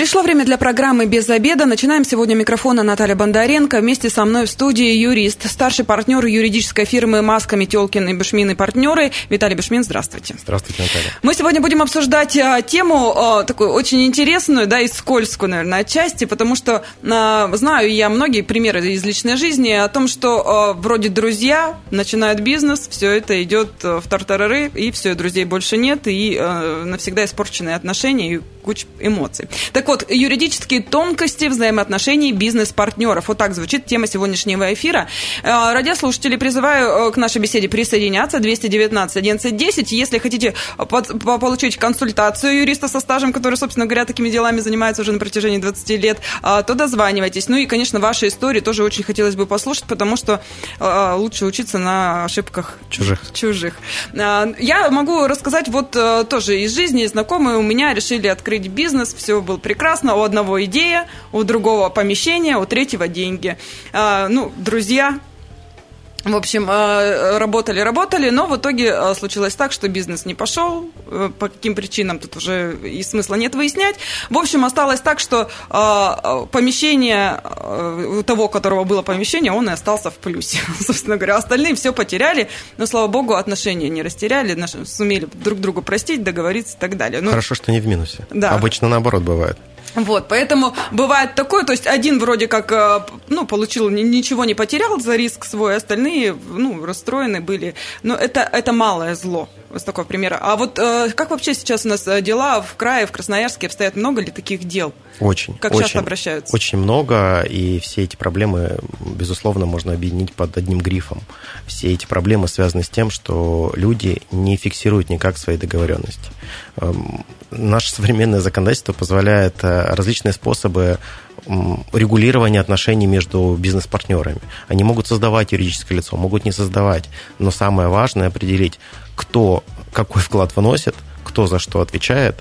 Пришло время для программы «Без обеда». Начинаем сегодня микрофона Наталья Бондаренко. Вместе со мной в студии юрист, старший партнер юридической фирмы «Маска, Метелкин и Бешмин и партнеры». Виталий Бешмин, здравствуйте. Здравствуйте, Наталья. Мы сегодня будем обсуждать а, тему а, такую очень интересную, да, и скользкую, наверное, отчасти, потому что а, знаю я многие примеры из личной жизни о том, что вроде друзья начинают бизнес, все это идет в тартарары, и все, друзей больше нет, и навсегда испорченные отношения, и куча эмоций. Так вот, юридические тонкости взаимоотношений бизнес-партнеров. Вот так звучит тема сегодняшнего эфира. Э, радиослушатели, призываю э, к нашей беседе присоединяться. 219 1110. Если хотите получить консультацию юриста со стажем, который, собственно говоря, такими делами занимается уже на протяжении 20 лет, э, то дозванивайтесь. Ну и, конечно, ваши истории тоже очень хотелось бы послушать, потому что лучше учиться на ошибках чужих. чужих. Я могу рассказать вот тоже из жизни. Знакомые у меня решили открыть бизнес, все было прекрасно. У одного идея, у другого помещение, у третьего деньги. А, ну, друзья, в общем, а, работали, работали, но в итоге а, случилось так, что бизнес не пошел. Э, по каким причинам тут уже и смысла нет выяснять. В общем, осталось так, что помещение у того, у которого было помещение, он и остался в плюсе. Собственно говоря, остальные все потеряли, но, слава богу, отношения не растеряли, сумели друг другу простить, договориться и так далее. Ну, Хорошо, что не в минусе. Да. Обычно наоборот бывает. Вот, поэтому бывает такое, то есть один вроде как, э, ну, получил, ничего не потерял за риск свой, остальные, ну, расстроены были. Но это, это малое зло, с такого примера. А вот э, как вообще сейчас у нас э, дела в крае, в Красноярске обстоят? Много ли таких дел? Очень. Как очень, часто обращаются? Очень много, и все эти проблемы, безусловно, можно объединить под одним грифом. Все эти проблемы связаны с тем, что люди не фиксируют никак свои договоренности. Эм, наше современное законодательство позволяет различные способы регулирования отношений между бизнес-партнерами. Они могут создавать юридическое лицо, могут не создавать, но самое важное определить, кто какой вклад вносит, кто за что отвечает,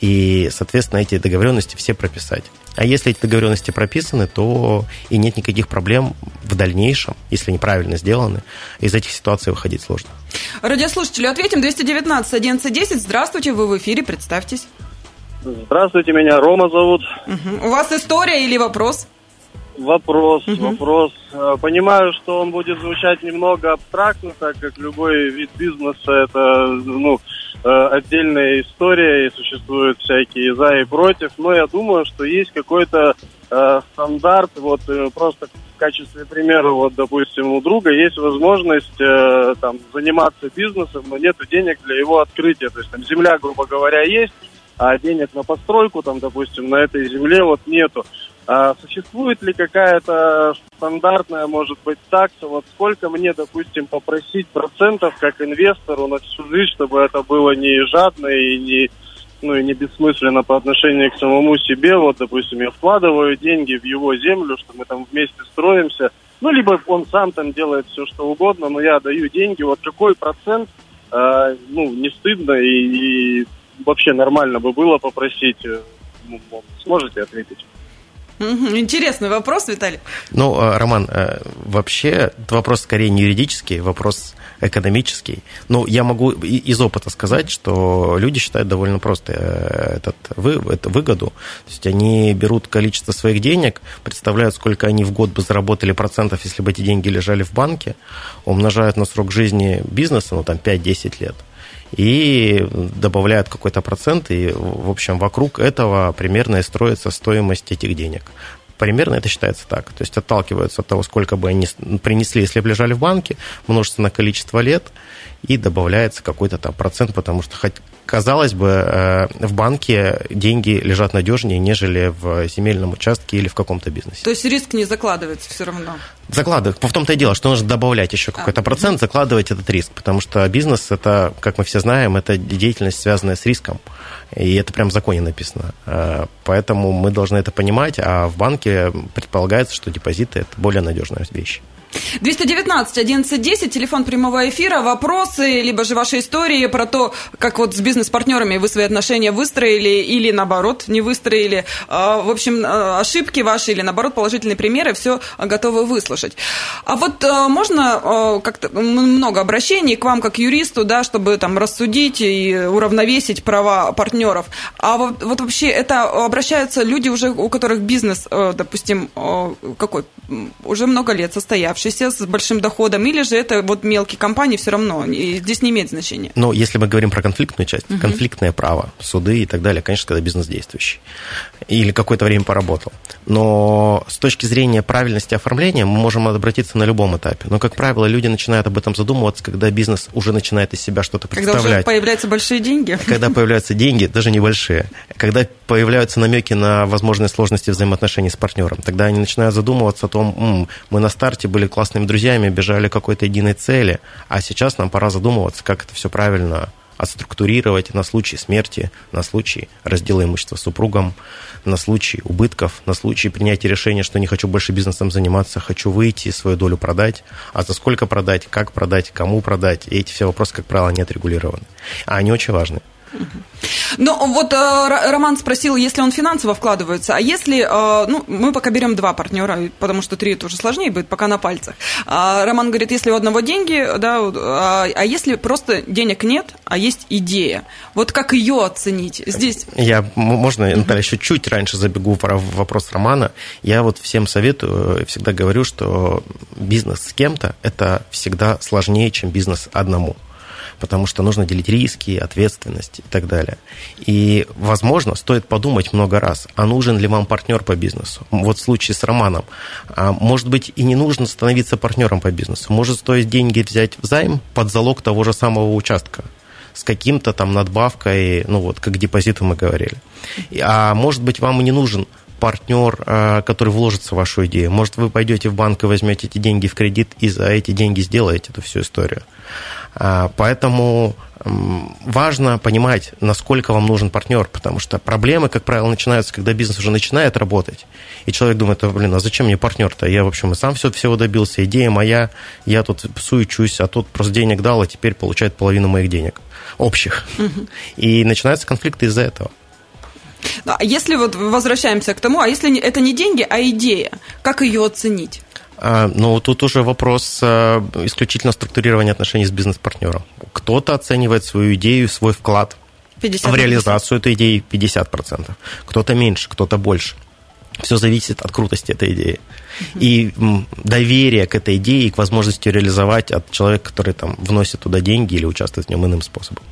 и, соответственно, эти договоренности все прописать. А если эти договоренности прописаны, то и нет никаких проблем в дальнейшем, если они правильно сделаны, из этих ситуаций выходить сложно. Радиослушатели, ответим 219 1110. Здравствуйте, вы в эфире, представьтесь. Здравствуйте, меня Рома зовут. Угу. У вас история или вопрос? Вопрос, угу. вопрос. Э, понимаю, что он будет звучать немного абстрактно, так как любой вид бизнеса это ну, э, отдельная история и существуют всякие за и против. Но я думаю, что есть какой-то э, стандарт. Вот э, просто в качестве примера, вот, допустим, у друга есть возможность э, там заниматься бизнесом, но нет денег для его открытия. То есть там земля, грубо говоря, есть а денег на постройку, там, допустим, на этой земле вот нету. А существует ли какая-то стандартная, может быть, такса, вот сколько мне, допустим, попросить процентов как инвестору на всю жизнь, чтобы это было не жадно и не, ну, и не бессмысленно по отношению к самому себе. Вот, допустим, я вкладываю деньги в его землю, что мы там вместе строимся. Ну, либо он сам там делает все, что угодно, но я даю деньги. Вот какой процент, э, ну, не стыдно и, и вообще нормально бы было попросить. Э, ну, сможете ответить? Интересный вопрос, Виталий. Ну, э, Роман, э, вообще вопрос скорее не юридический, вопрос экономический. Ну, я могу из опыта сказать, что люди считают довольно просто этот, вы, эту выгоду. То есть они берут количество своих денег, представляют, сколько они в год бы заработали процентов, если бы эти деньги лежали в банке, умножают на срок жизни бизнеса, ну, там, 5-10 лет – и добавляют какой-то процент, и, в общем, вокруг этого примерно и строится стоимость этих денег. Примерно это считается так. То есть отталкиваются от того, сколько бы они принесли, если бы лежали в банке, множится на количество лет, и добавляется какой-то там процент, потому что казалось бы, э, в банке деньги лежат надежнее, нежели в земельном участке или в каком-то бизнесе. То есть риск не закладывается все равно? Закладывать. В том-то и дело, что нужно добавлять еще какой-то а. процент, закладывать этот риск, потому что бизнес, это, как мы все знаем, это деятельность, связанная с риском. И это прям в законе написано. Э, поэтому мы должны это понимать, а в банке предполагается, что депозиты – это более надежная вещь. 219 1110, телефон прямого эфира, вопросы, либо же ваши истории про то, как вот с бизнес-партнерами вы свои отношения выстроили или наоборот не выстроили. А, в общем, а, ошибки ваши или наоборот положительные примеры, все готовы выслушать. А вот а, можно как-то много обращений к вам как юристу, да, чтобы там рассудить и уравновесить права партнеров. А вот, вот вообще это обращаются люди уже, у которых бизнес, допустим, какой, уже много лет состоявший состоявшийся, с большим доходом, или же это вот мелкие компании все равно, и здесь не имеет значения? Ну, если мы говорим про конфликтную часть, угу. конфликтное право, суды и так далее, конечно, когда бизнес действующий. Или какое-то время поработал. Но с точки зрения правильности оформления мы можем обратиться на любом этапе. Но, как правило, люди начинают об этом задумываться, когда бизнес уже начинает из себя что-то представлять. Когда уже появляются большие деньги? Когда появляются деньги, даже небольшие. Когда появляются намеки на возможные сложности взаимоотношений с партнером. Тогда они начинают задумываться о том, М, мы на старте были классными друзьями, бежали к какой-то единой цели, а сейчас нам пора задумываться, как это все правильно отструктурировать на случай смерти, на случай раздела имущества с супругом, на случай убытков, на случай принятия решения, что не хочу больше бизнесом заниматься, хочу выйти, свою долю продать, а за сколько продать, как продать, кому продать. И эти все вопросы, как правило, не отрегулированы. А они очень важны. Ну, вот э, Роман спросил, если он финансово вкладывается, а если, э, ну, мы пока берем два партнера, потому что три это уже сложнее будет, пока на пальцах. А Роман говорит, если у одного деньги, да, а, а если просто денег нет, а есть идея, вот как ее оценить здесь? Я, можно, Наталья, еще чуть раньше забегу про вопрос Романа. Я вот всем советую, всегда говорю, что бизнес с кем-то – это всегда сложнее, чем бизнес одному потому что нужно делить риски, ответственность и так далее. И, возможно, стоит подумать много раз, а нужен ли вам партнер по бизнесу. Вот в случае с Романом, а, может быть, и не нужно становиться партнером по бизнесу. Может стоит деньги взять в займ под залог того же самого участка с каким-то там надбавкой, ну вот, как депозиту мы говорили. А может быть, вам и не нужен партнер, а, который вложится в вашу идею. Может, вы пойдете в банк и возьмете эти деньги в кредит и за эти деньги сделаете эту всю историю. А, поэтому важно понимать, насколько вам нужен партнер, потому что проблемы, как правило, начинаются, когда бизнес уже начинает работать, и человек думает, блин, а зачем мне партнер-то? Я, в общем, и сам все всего добился, идея моя, я тут суечусь, а тут просто денег дал, а теперь получает половину моих денег общих. Угу. И начинаются конфликты из-за этого. А если вот возвращаемся к тому, а если это не деньги, а идея, как ее оценить? А, ну, тут уже вопрос а, исключительно структурирования отношений с бизнес-партнером. Кто-то оценивает свою идею, свой вклад 50 в реализацию этой идеи 50%. Кто-то меньше, кто-то больше. Все зависит от крутости этой идеи. И доверие к этой идее и к возможности реализовать от человека, который там вносит туда деньги или участвует в нем иным способом.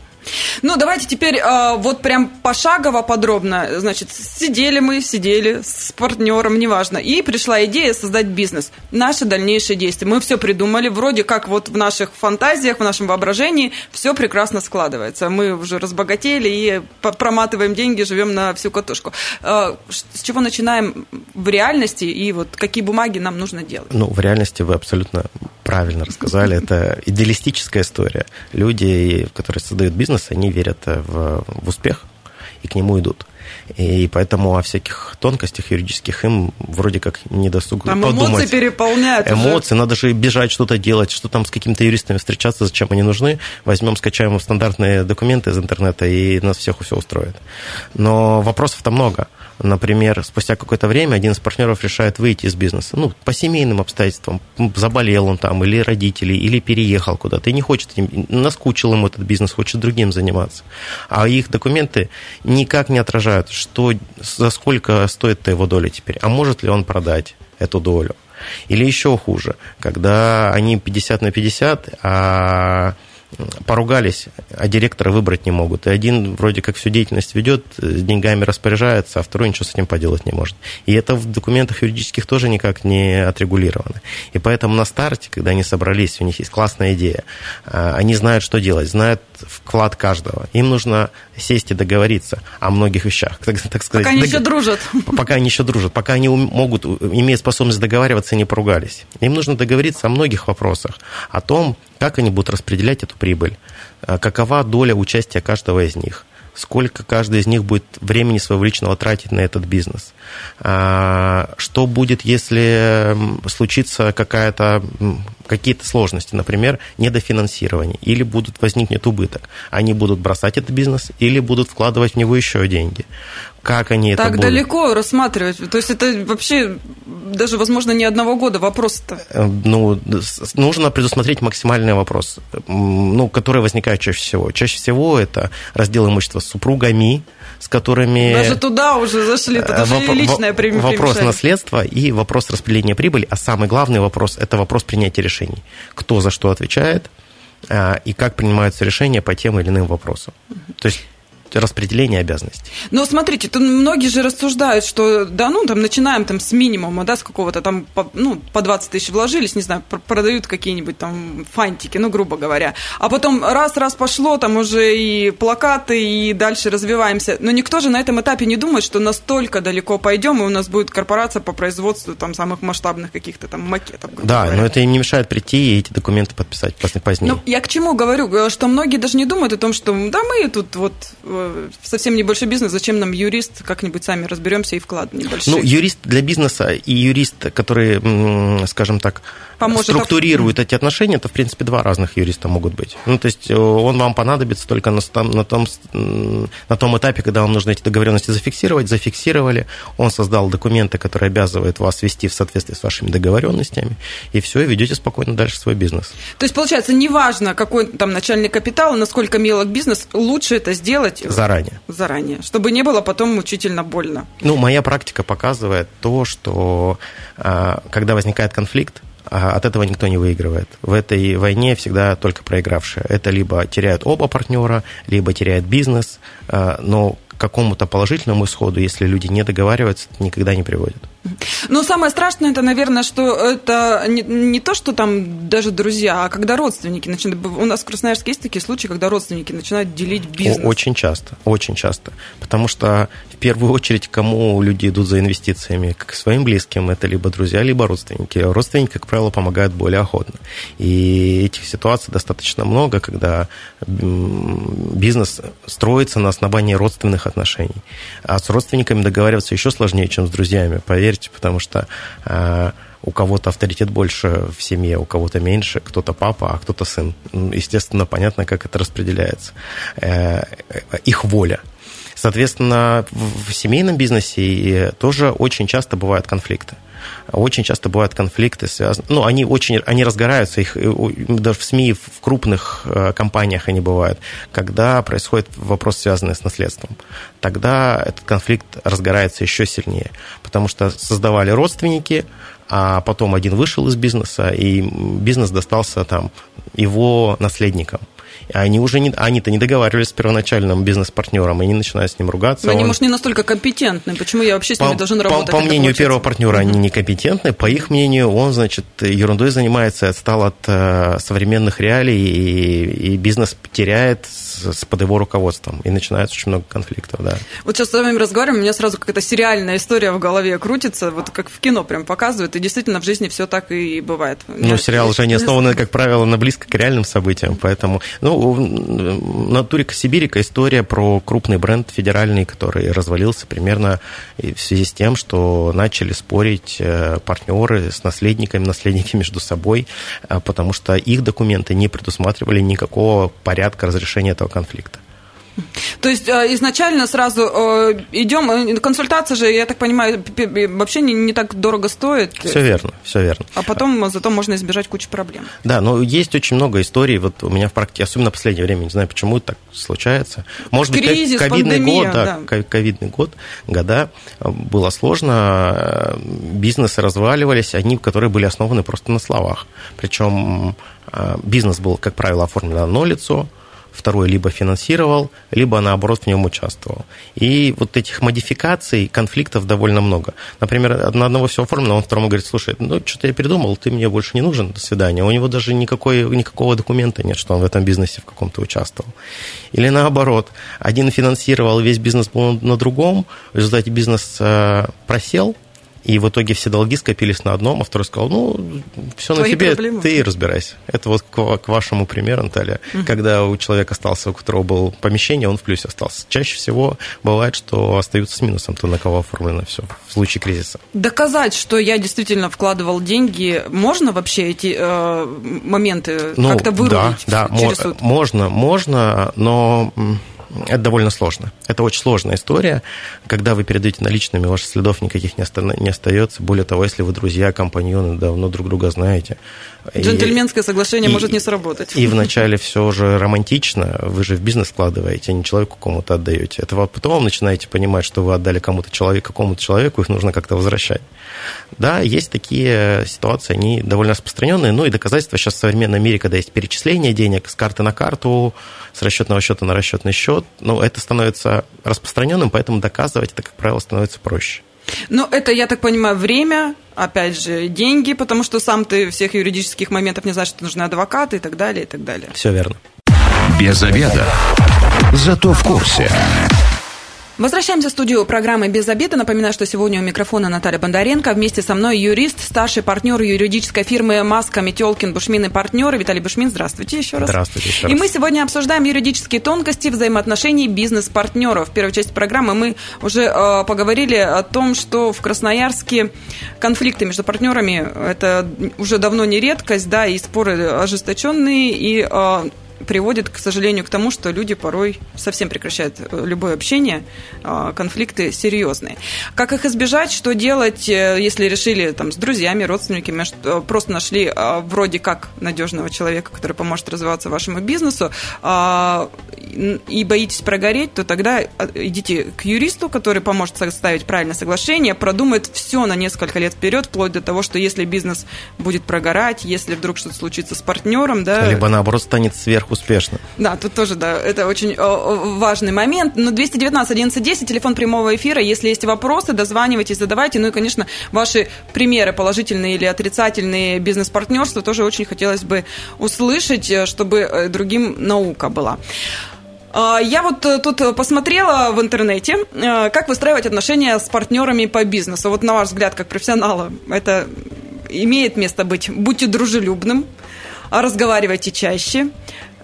Ну, давайте теперь э, вот прям пошагово подробно. Значит, сидели мы, сидели с партнером, неважно, и пришла идея создать бизнес. Наши дальнейшие действия. Мы все придумали, вроде как вот в наших фантазиях, в нашем воображении все прекрасно складывается. Мы уже разбогатели и проматываем деньги, живем на всю катушку. Э, с чего начинаем в реальности и вот какие бумаги нам нужно делать? Ну, в реальности вы абсолютно правильно рассказали. Это идеалистическая история. Люди, которые создают бизнес, бизнес, они верят э, в, в успех и к нему идут. И поэтому о всяких тонкостях юридических им вроде как не досуг там подумать. эмоции переполняют. Эмоции, уже. надо же бежать, что-то делать, что там с какими-то юристами встречаться, зачем они нужны. Возьмем, скачаем стандартные документы из интернета, и нас всех все устроит. Но вопросов-то много. Например, спустя какое-то время один из партнеров решает выйти из бизнеса. Ну, по семейным обстоятельствам. Заболел он там, или родители, или переехал куда-то. И не хочет, наскучил ему этот бизнес, хочет другим заниматься. А их документы никак не отражают, что, за сколько стоит его доля теперь. А может ли он продать эту долю? Или еще хуже, когда они 50 на 50, а поругались, а директора выбрать не могут. И один вроде как всю деятельность ведет, с деньгами распоряжается, а второй ничего с этим поделать не может. И это в документах юридических тоже никак не отрегулировано. И поэтому на старте, когда они собрались, у них есть классная идея, а, они знают, что делать, знают вклад каждого. Им нужно сесть и договориться о многих вещах. Так, так сказать, пока они дог... еще дружат. Пока они еще дружат, пока они могут, имея способность договариваться, не поругались. Им нужно договориться о многих вопросах, о том, как они будут распределять эту прибыль, а, какова доля участия каждого из них, сколько каждый из них будет времени своего личного тратить на этот бизнес, что будет, если случится какая-то какие-то сложности, например, недофинансирование, или будут возникнет убыток. Они будут бросать этот бизнес или будут вкладывать в него еще деньги. Как они так это будут? Так далеко рассматривать. То есть это вообще даже, возможно, не одного года вопрос-то. Э, ну, нужно предусмотреть максимальный вопрос, ну, который возникает чаще всего. Чаще всего это раздел имущества с супругами, с которыми... Даже туда уже зашли, это даже воп- личное Вопрос примешали. наследства и вопрос распределения прибыли, а самый главный вопрос – это вопрос принятия решений. Кто за что отвечает, а, и как принимаются решения по тем или иным вопросам. То есть распределение обязанностей. Но смотрите, тут многие же рассуждают, что да, ну, там, начинаем там с минимума, да, с какого-то там, по, ну, по 20 тысяч вложились, не знаю, продают какие-нибудь там фантики, ну, грубо говоря. А потом раз-раз пошло, там уже и плакаты, и дальше развиваемся. Но никто же на этом этапе не думает, что настолько далеко пойдем, и у нас будет корпорация по производству там самых масштабных каких-то там макетов. Да, говоря. но это им не мешает прийти и эти документы подписать позднее. Ну, я к чему говорю, что многие даже не думают о том, что да, мы тут вот совсем небольшой бизнес, зачем нам юрист, как-нибудь сами разберемся и вклад небольшой. Ну, юрист для бизнеса и юрист, который, скажем так, Поможет структурирует эти отношения, это, в принципе, два разных юриста могут быть. Ну, то есть э, он вам понадобится только на, на, том, на том этапе, когда вам нужно эти договоренности зафиксировать, зафиксировали, он создал документы, которые обязывают вас вести в соответствии с вашими договоренностями, и все, и ведете спокойно дальше свой бизнес. То есть, получается, неважно, какой там начальный капитал, насколько мелок бизнес, лучше это сделать заранее. Заранее, чтобы не было потом мучительно больно. Ну, моя практика показывает то, что а, когда возникает конфликт, а от этого никто не выигрывает. В этой войне всегда только проигравшие. Это либо теряют оба партнера, либо теряет бизнес, а, но какому-то положительному исходу, если люди не договариваются, это никогда не приводит. Но самое страшное, это, наверное, что это не, не то, что там даже друзья, а когда родственники начинают... У нас в Красноярске есть такие случаи, когда родственники начинают делить бизнес. Очень часто, очень часто. Потому что в первую очередь кому люди идут за инвестициями? К своим близким. Это либо друзья, либо родственники. Родственники, как правило, помогают более охотно. И этих ситуаций достаточно много, когда бизнес строится на основании родственных отношений. А с родственниками договариваться еще сложнее, чем с друзьями. Поверьте, потому что э, у кого-то авторитет больше в семье, у кого-то меньше, кто-то папа, а кто-то сын. Естественно, понятно, как это распределяется. Э, их воля. Соответственно, в семейном бизнесе тоже очень часто бывают конфликты. Очень часто бывают конфликты, связаны, ну, они очень, они разгораются, их даже в СМИ, в крупных э, компаниях они бывают, когда происходит вопрос, связанный с наследством. Тогда этот конфликт разгорается еще сильнее, потому что создавали родственники, а потом один вышел из бизнеса, и бизнес достался там его наследникам. Они уже не, они-то не договаривались с первоначальным бизнес-партнером, и они начинают с ним ругаться. Но они, он... может, не настолько компетентны. Почему я вообще с ними по, должен работать? По, по мнению первого партнера, они некомпетентны. По их мнению, он, значит, ерундой занимается, отстал от э, современных реалий, и, и бизнес теряет с, с под его руководством. И начинается очень много конфликтов, да. Вот сейчас с вами разговариваем, у меня сразу какая-то сериальная история в голове крутится, вот как в кино прям показывают, и действительно в жизни все так и бывает. Ну, сериал уже не основан, как правило, на близко к реальным событиям, поэтому, ну, на Турика Сибирика история про крупный бренд федеральный, который развалился примерно в связи с тем, что начали спорить э, партнеры с наследниками, наследники между собой, э, потому что их документы не предусматривали никакого порядка разрешения этого конфликта. То есть э, изначально сразу э, идем, э, консультация же, я так понимаю, вообще не, не так дорого стоит. Все верно, все верно. А потом зато можно избежать кучи проблем. Да, но есть очень много историй, вот у меня в практике, особенно в последнее время, не знаю, почему это так случается. Может Кризис, быть, ковидный пандемия, год, да, да. ковидный год, года, было сложно, бизнесы разваливались, они, которые были основаны просто на словах. Причем бизнес был, как правило, оформлен на одно лицо, второй либо финансировал, либо наоборот в нем участвовал. И вот этих модификаций, конфликтов довольно много. Например, на одного все оформлено, он второму говорит, слушай, ну что-то я передумал, ты мне больше не нужен, до свидания. У него даже никакой, никакого документа нет, что он в этом бизнесе в каком-то участвовал. Или наоборот, один финансировал, весь бизнес был на другом, в результате бизнес э, просел, И в итоге все долги скопились на одном, а второй сказал, ну, все на тебе, проблемы. ты и разбирайся. Это вот к, к вашему примеру, Наталья. Угу. Когда у человека остался, у которого было помещение, он в плюсе остался. Чаще всего бывает, что остаются с минусом, то на кого оформлено все в случае кризиса. Доказать, что я действительно вкладывал деньги, можно вообще эти э, моменты ну, как-то вырубить да, да, через суд? Можно, можно, но это довольно сложно. Это очень сложная история. Когда вы передаете наличными, ваших следов никаких не, оста- не остается. Более того, если вы друзья, компаньоны, давно друг друга знаете. Джентльменское соглашение и, может не сработать. И вначале все же романтично. Вы же в бизнес вкладываете, а не человеку кому-то отдаете. Это вы потом начинаете понимать, что вы отдали кому-то человеку, какому-то человеку, их нужно как-то возвращать. Да, есть такие ситуации, они довольно распространенные. Ну и доказательства сейчас в современном мире, когда есть перечисление денег с карты на карту, с расчетного счета на расчетный счет, ну, это становится распространенным, поэтому доказывать это, как правило, становится проще. Ну, это, я так понимаю, время, опять же, деньги, потому что сам ты всех юридических моментов не знаешь, что нужны адвокаты и так далее, и так далее. Все верно. Без обеда. Зато в курсе. Возвращаемся в студию программы «Без обеда». Напоминаю, что сегодня у микрофона Наталья Бондаренко. Вместе со мной юрист, старший партнер юридической фирмы «Маска», «Метелкин», «Бушмин» и партнеры Виталий Бушмин. Здравствуйте еще раз. Здравствуйте еще раз. И мы сегодня обсуждаем юридические тонкости взаимоотношений бизнес-партнеров. В первой части программы мы уже э, поговорили о том, что в Красноярске конфликты между партнерами – это уже давно не редкость, да, и споры ожесточенные, и э, приводит, к сожалению, к тому, что люди порой совсем прекращают э, любое общение, а, конфликты серьезные. Как их избежать, что делать, э, если решили там, с друзьями, родственниками, просто нашли вроде как надежного человека, который поможет развиваться вашему бизнесу, а, и боитесь прогореть, то тогда идите к юристу, который поможет составить правильное соглашение, продумает все на несколько лет вперед, вплоть до того, что если бизнес будет прогорать, если вдруг что-то случится с партнером, да... Либо наоборот станет сверх успешно. Да, тут тоже, да, это очень важный момент. Но 219 11 10, телефон прямого эфира. Если есть вопросы, дозванивайтесь, задавайте. Ну и, конечно, ваши примеры, положительные или отрицательные бизнес-партнерства, тоже очень хотелось бы услышать, э, чтобы э, другим наука была. А, я вот э, тут посмотрела в интернете, как выстраивать отношения с партнерами по бизнесу. Вот на ваш взгляд, как профессионала, это имеет место быть. Будьте дружелюбным, разговаривайте чаще,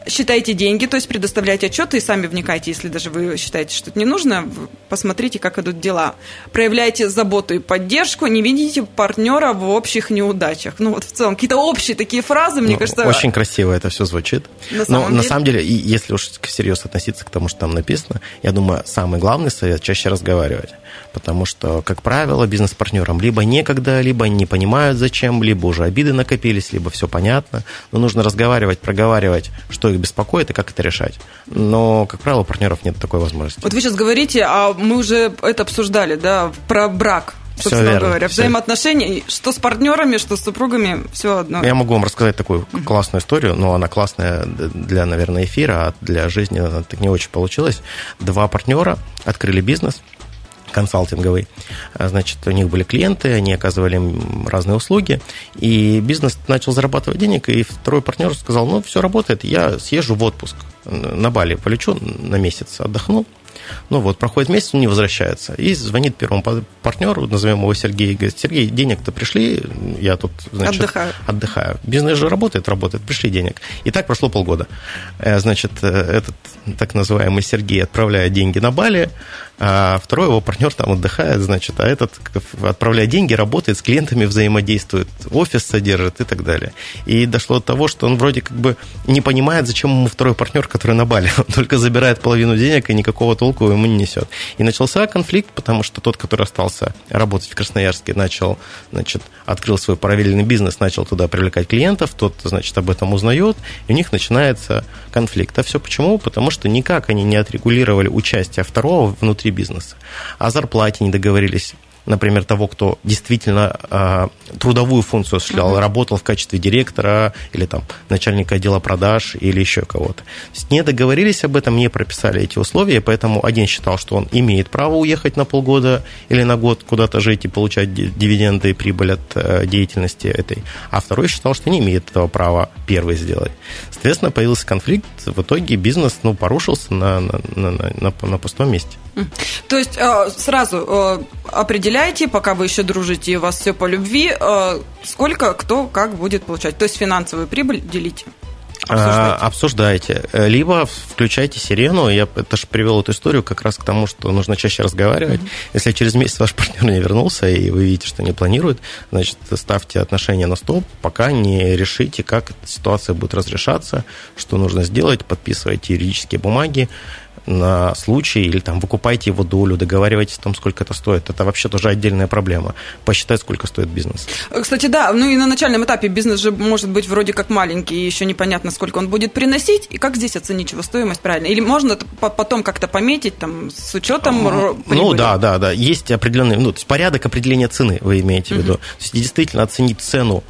считайте деньги, то есть предоставляйте отчеты и сами вникайте, если даже вы считаете, что это не нужно, посмотрите, как идут дела. Проявляйте заботу и поддержку, не видите партнера в общих неудачах. Ну вот в целом, какие-то общие такие фразы, мне ну, кажется... Очень красиво это все звучит. На самом Но деле... на самом деле, если уж всерьез относиться к тому, что там написано, я думаю, самый главный совет – чаще разговаривать. Потому что, как правило, бизнес-партнерам либо некогда, либо не понимают зачем, либо уже обиды накопились, либо все понятно. Но нужно разговаривать, проговаривать, что их беспокоит и как это решать. Но, как правило, у партнеров нет такой возможности. Вот вы сейчас говорите, а мы уже это обсуждали, да, про брак собственно все верно, говоря. Взаимоотношения, что с партнерами, что с супругами, все одно. Я могу вам рассказать такую классную историю, но она классная для, наверное, эфира, а для жизни так не очень получилось. Два партнера открыли бизнес – консалтинговый. А, значит, у них были клиенты, они оказывали им разные услуги, и бизнес начал зарабатывать денег, и второй партнер сказал, ну, все работает, я съезжу в отпуск на Бали, полечу на месяц, отдохну, ну вот, проходит месяц, он не возвращается. И звонит первому партнеру, назовем его Сергей, и говорит, Сергей, денег-то пришли, я тут, значит, отдыхаю. отдыхаю. Бизнес же работает, работает, пришли денег. И так прошло полгода. Э, значит, э, этот так называемый Сергей отправляет деньги на Бали, а второй его партнер там отдыхает, значит, а этот отправляет деньги, работает с клиентами, взаимодействует, офис содержит и так далее. И дошло до того, что он вроде как бы не понимает, зачем ему второй партнер, который на Бали. Он только забирает половину денег и никакого толку ему не несет. И начался конфликт, потому что тот, который остался работать в Красноярске, начал, значит, открыл свой параллельный бизнес, начал туда привлекать клиентов, тот, значит, об этом узнает, и у них начинается конфликт. А все почему? Потому что никак они не отрегулировали участие второго внутри бизнеса. О зарплате не договорились например, того, кто действительно э, трудовую функцию осуществлял, uh-huh. работал в качестве директора или там начальника отдела продаж или еще кого-то. Не договорились об этом, не прописали эти условия, поэтому один считал, что он имеет право уехать на полгода или на год куда-то жить и получать дивиденды и прибыль от э, деятельности этой, а второй считал, что не имеет этого права первый сделать. Соответственно, появился конфликт, в итоге бизнес ну, порушился на, на, на, на, на пустом месте. То есть э, сразу э, определяем определяете, пока вы еще дружите и у вас все по любви, э, сколько кто как будет получать. То есть финансовую прибыль делите. Обсуждайте. обсуждайте. Э, либо включайте сирену. Я это же привел эту историю как раз к тому, что нужно чаще разговаривать. Mm-hmm. Если через месяц ваш партнер не вернулся, и вы видите, что не планирует, значит, ставьте отношения на стоп, пока не решите, как эта ситуация будет разрешаться, что нужно сделать, подписывайте юридические бумаги на случай, или там выкупайте его долю, договаривайтесь о том, сколько это стоит. Это вообще тоже отдельная проблема. Посчитать, сколько стоит бизнес. Кстати, да, ну и на начальном этапе бизнес же может быть вроде как маленький, и еще непонятно, сколько он будет приносить, и как здесь оценить его стоимость правильно? Или можно потом как-то пометить там с учетом а, Ну да, да, да. Есть определенный, ну, то есть порядок определения цены, вы имеете в виду. То есть действительно оценить цену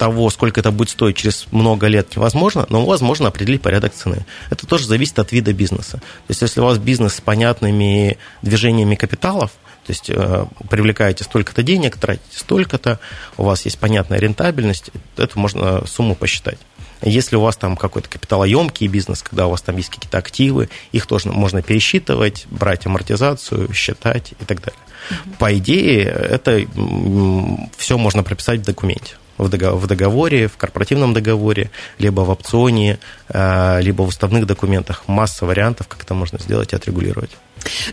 того, сколько это будет стоить через много лет, невозможно, но возможно определить порядок цены. Это тоже зависит от вида бизнеса. То есть, если у вас бизнес с понятными движениями капиталов, то есть э, привлекаете столько-то денег, тратите столько-то, у вас есть понятная рентабельность, это можно сумму посчитать. Если у вас там какой-то капиталоемкий бизнес, когда у вас там есть какие-то активы, их тоже можно пересчитывать, брать амортизацию, считать и так далее. По идее, это все можно прописать в документе в договоре, в корпоративном договоре, либо в опционе, э, либо в уставных документах. Масса вариантов, как это можно сделать и отрегулировать.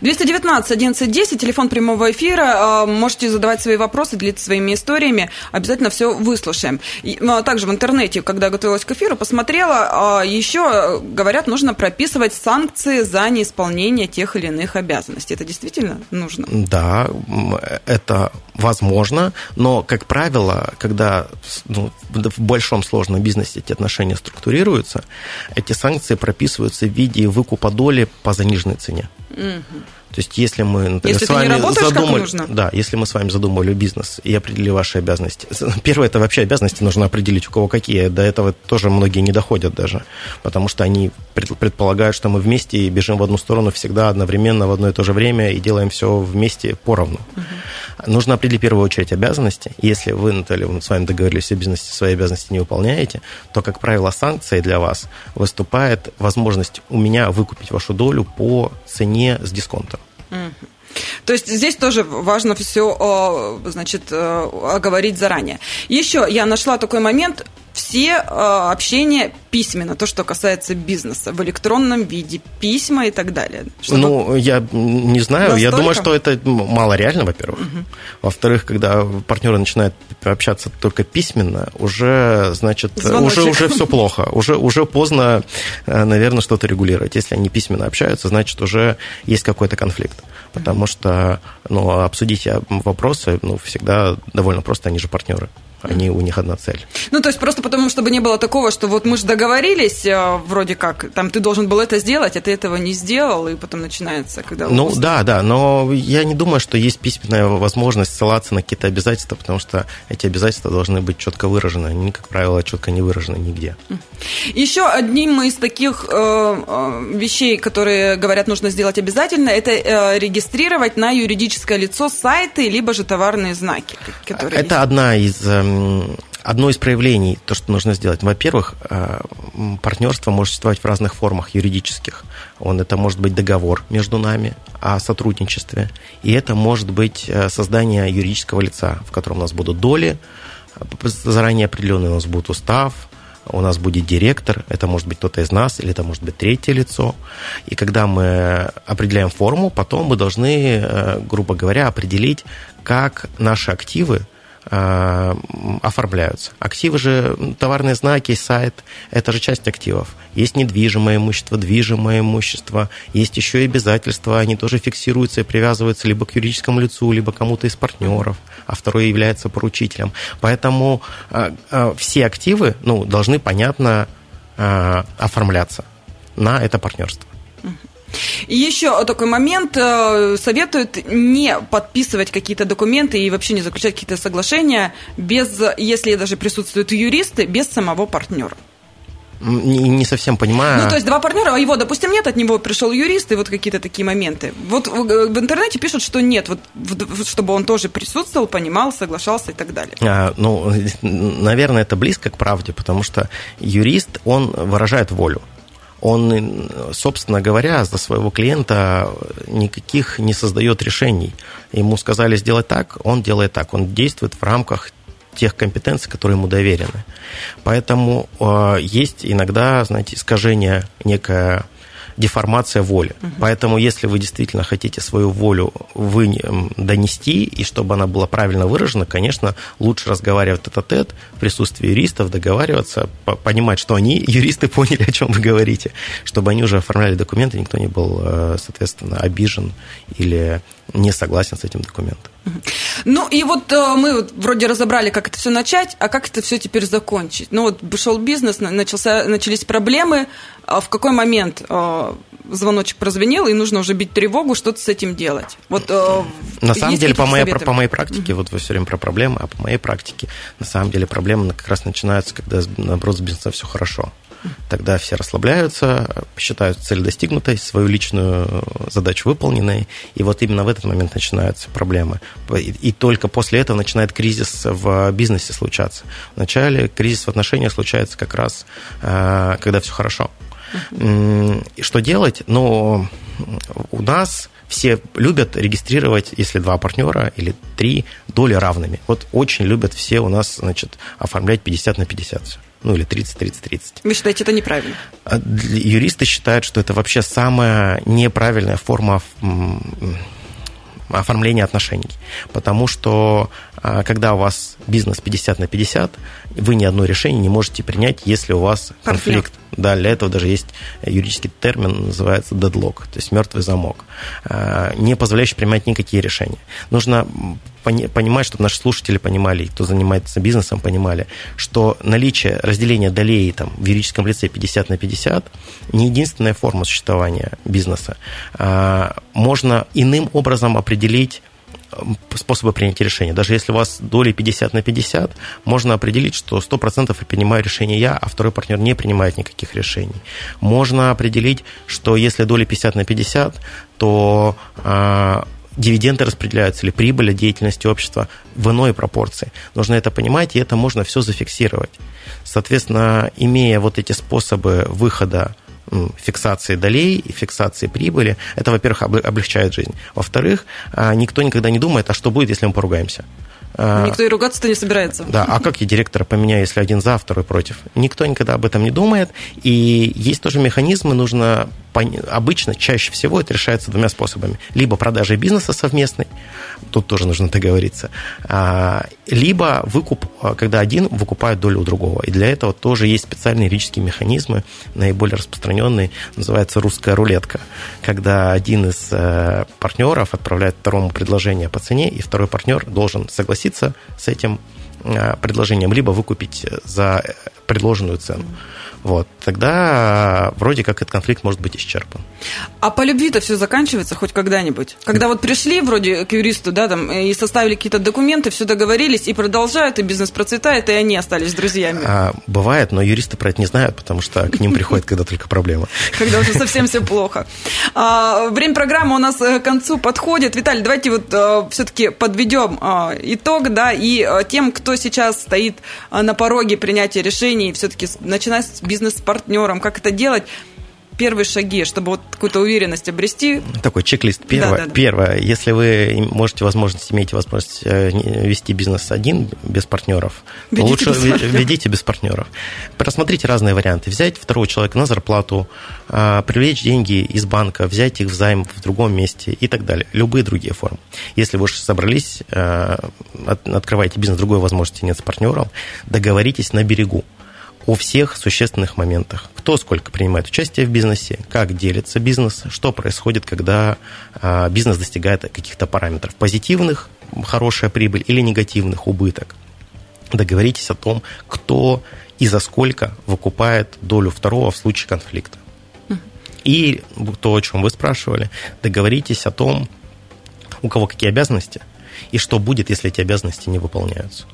219 1110, телефон прямого эфира. А, можете задавать свои вопросы, делиться своими историями. Обязательно все выслушаем. Ну, а также в интернете, когда готовилась к эфиру, посмотрела. А, Еще, говорят, нужно прописывать санкции за неисполнение тех или иных обязанностей. Это действительно нужно? Да, это возможно. Но, как правило, когда ну, в большом сложном бизнесе эти отношения структурируются, эти санкции прописываются в виде выкупа доли по заниженной цене. Угу. То есть, если мы например, если с вами задумали, да, если мы с вами задумали бизнес и определили ваши обязанности. Первое это вообще обязанности нужно определить, у кого какие. До этого тоже многие не доходят даже, потому что они предполагают, что мы вместе и бежим в одну сторону всегда одновременно в одно и то же время и делаем все вместе поровну. Угу. Нужно определить в первую очередь обязанности. Если вы, Наталья, мы с вами договорились о бизнесе, свои обязанности не выполняете, то, как правило, санкцией для вас выступает возможность у меня выкупить вашу долю по цене с дисконтом. То есть здесь тоже важно все, значит, оговорить заранее. Еще я нашла такой момент, все э, общения письменно, то, что касается бизнеса, в электронном виде, письма и так далее. Чтобы... Ну, я не знаю, Настолько? я думаю, что это мало реально, во-первых. Угу. Во-вторых, когда партнеры начинают общаться только письменно, уже, значит, уже, уже все плохо, уже, уже поздно, э, наверное, что-то регулировать. Если они письменно общаются, значит, уже есть какой-то конфликт. Потому что ну, обсудить вопросы ну, всегда довольно просто, они же партнеры они, у них одна цель. Ну, то есть просто потому, чтобы не было такого, что вот мы же договорились, э, вроде как, там, ты должен был это сделать, а ты этого не сделал, и потом начинается, когда... Ну, да, да, но я не думаю, что есть письменная возможность ссылаться на какие-то обязательства, потому что эти обязательства должны быть четко выражены, они, как правило, четко не выражены нигде. Еще одним из таких э, э, вещей, которые, говорят, нужно сделать обязательно, это э, регистрировать на юридическое лицо сайты, либо же товарные знаки. это есть. одна из э, одно из проявлений, то, что нужно сделать. Во-первых, э, партнерство может существовать в разных формах юридических. Он, это может быть договор между нами о сотрудничестве, и это может быть э, создание юридического лица, в котором у нас будут доли, заранее определенные у нас будет устав, у нас будет директор, это может быть кто-то из нас, или это может быть третье лицо. И когда мы определяем форму, потом мы должны, э, грубо говоря, определить, как наши активы – Э, оформляются. Активы же, товарные знаки, сайт, это же часть активов. Есть недвижимое имущество, движимое имущество, есть еще и обязательства, они тоже фиксируются и привязываются либо к юридическому лицу, либо кому-то из партнеров, а второй является поручителем. Поэтому э, э, все активы ну, должны понятно оформляться на это партнерство. И еще такой момент. Э, советуют не подписывать какие-то документы и вообще не заключать какие-то соглашения, без, если даже присутствуют юристы, без самого партнера. Не, не совсем понимаю. Ну, то есть два партнера, а его, допустим, нет, от него пришел юрист, и вот какие-то такие моменты. Вот в интернете пишут, что нет, вот чтобы он тоже присутствовал, понимал, соглашался и так далее. А, ну, наверное, это близко к правде, потому что юрист, он выражает волю он, собственно говоря, за своего клиента никаких не создает решений. Ему сказали сделать так, он делает так. Он действует в рамках тех компетенций, которые ему доверены. Поэтому э, есть иногда, знаете, искажение некое деформация воли. Угу. Поэтому, если вы действительно хотите свою волю вы донести, и чтобы она была правильно выражена, конечно, лучше разговаривать тет-а-тет в присутствии юристов, договариваться, понимать, что они, юристы, поняли, о чем вы говорите, чтобы они уже оформляли документы, никто не был, э, соответственно, обижен или не согласен с этим документом. Ну и вот э, мы вроде разобрали, как это все начать, а как это все теперь закончить. Ну вот шел бизнес, начался, начались проблемы. А в какой момент э, звоночек прозвенел, и нужно уже бить тревогу, что-то с этим делать? Вот, э, на самом деле, по моей, по моей практике, mm-hmm. вот вы все время про проблемы, а по моей практике, на самом деле проблемы как раз начинаются, когда, наоборот, с бизнесом все хорошо. Тогда все расслабляются, считают цель достигнутой, свою личную задачу выполненной, и вот именно в этот момент начинаются проблемы. И, только после этого начинает кризис в бизнесе случаться. Вначале кризис в отношениях случается как раз, э, когда все хорошо. И что делать? Ну, у нас все любят регистрировать, если два партнера или три, доли равными. Вот очень любят все у нас, значит, оформлять 50 на 50 ну или 30-30-30. Вы считаете, это неправильно? А, юристы считают, что это вообще самая неправильная форма оформления отношений. Потому что а, когда у вас бизнес 50 на 50, вы ни одно решение не можете принять, если у вас конфликт. конфликт. Да, для этого даже есть юридический термин, называется deadlock, то есть мертвый замок, а, не позволяющий принимать никакие решения. Нужно понимать, чтобы наши слушатели понимали, кто занимается бизнесом, понимали, что наличие разделения долей там, в юридическом лице 50 на 50 не единственная форма существования бизнеса. А, можно иным образом определить способы принятия решения. Даже если у вас доли 50 на 50, можно определить, что 100% я принимаю решение я, а второй партнер не принимает никаких решений. Можно определить, что если доли 50 на 50, то э, дивиденды распределяются или прибыль от деятельности общества в иной пропорции. Нужно это понимать, и это можно все зафиксировать. Соответственно, имея вот эти способы выхода фиксации долей и фиксации прибыли. Это, во-первых, облегчает жизнь. Во-вторых, а, никто никогда не думает, а что будет, если мы поругаемся. А, никто и ругаться-то не собирается. Да, а как я директора поменяю, если один за, второй против? Никто никогда об этом не думает. И есть тоже механизмы, нужно обычно, чаще всего это решается двумя способами. Либо продажей бизнеса совместной, тут тоже нужно договориться, а, либо выкуп, а, когда один выкупает долю у другого. И для этого тоже есть специальные юридические механизмы, наиболее распространенные, называется русская рулетка, когда один из э, партнеров отправляет второму предложение по цене, и второй партнер должен согласиться с этим э, предложением, либо выкупить за предложенную цену вот, тогда вроде как этот конфликт может быть исчерпан. А по любви-то все заканчивается хоть когда-нибудь? Когда вот пришли вроде к юристу, да, там, и составили какие-то документы, все договорились, и продолжают, и бизнес процветает, и они остались друзьями. А, бывает, но юристы про это не знают, потому что к ним приходит, когда только проблема. Когда уже совсем все плохо. А, время программы у нас э, к концу подходит. Виталий, давайте вот э, все-таки подведем э, итог, да, и тем, кто сейчас стоит на пороге принятия решений, все-таки начинать с бизнес-партнером, как это делать первые шаги, чтобы вот какую-то уверенность обрести? Такой чек-лист. Первое, да, да, да. первое, если вы можете возможность, имеете возможность э, вести бизнес один, без партнеров, ведите лучше без партнеров. ведите без партнеров. Просмотрите разные варианты. Взять второго человека на зарплату, а, привлечь деньги из банка, взять их в займ в другом месте и так далее. Любые другие формы. Если вы уже собрались, э, открываете бизнес, другой возможности нет с партнером, договоритесь на берегу о всех существенных моментах. Кто сколько принимает участие в бизнесе, как делится бизнес, что происходит, когда а, бизнес достигает каких-то параметров. Позитивных – хорошая прибыль или негативных – убыток. Договоритесь о том, кто и за сколько выкупает долю второго в случае конфликта. И то, о чем вы спрашивали, договоритесь о том, у кого какие обязанности и что будет, если эти обязанности не выполняются.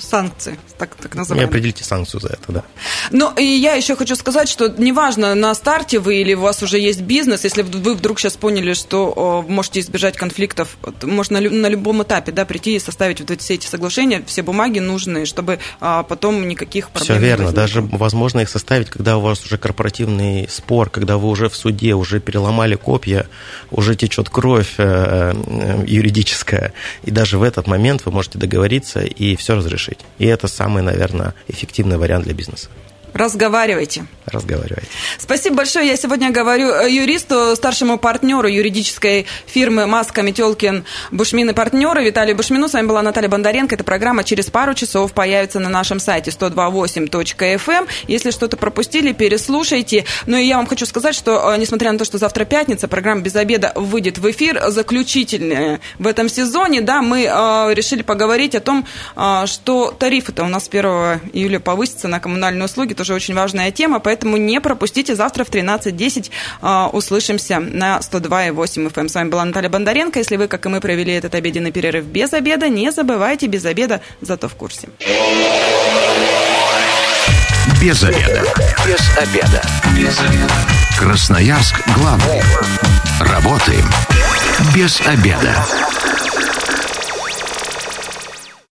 Санкции, так, так называемые. И определите санкцию за это, да. Ну, и я еще хочу сказать, что неважно, на старте вы или у вас уже есть бизнес, если вы вдруг сейчас поняли, что можете избежать конфликтов, можно на, любом этапе, да, прийти и составить вот все эти соглашения, все бумаги нужные, чтобы а, потом никаких проблем Все верно, даже возможно их составить, когда у вас уже корпоративный спор, когда вы уже в суде, уже переломали копья, уже течет кровь э, э, юридическая, и даже в этот момент вы можете договориться и все разрешить. И это самый, наверное, эффективный вариант для бизнеса. Разговаривайте. Разговаривайте. Спасибо большое. Я сегодня говорю э, юристу, старшему партнеру юридической фирмы Маска, Метелкин, Бушмин и партнеры Виталию Бушмину. С вами была Наталья Бондаренко. Эта программа через пару часов появится на нашем сайте 128.fm. Эм. Если что-то пропустили, переслушайте. Ну и я вам хочу сказать, что э, несмотря на то, что завтра пятница, программа «Без обеда» выйдет в эфир, заключительная в этом сезоне, да, мы э, решили поговорить о том, э, что тарифы-то у нас 1 июля повысятся на коммунальные услуги тоже очень важная тема, поэтому не пропустите. Завтра в 13.10 э, услышимся на 102.8 FM. Эм. С вами была Наталья Бондаренко. Если вы, как и мы, провели этот обеденный перерыв без обеда, не забывайте без обеда, зато в курсе. Без обеда. Без обеда. Без обеда. Красноярск главный. Работаем без обеда.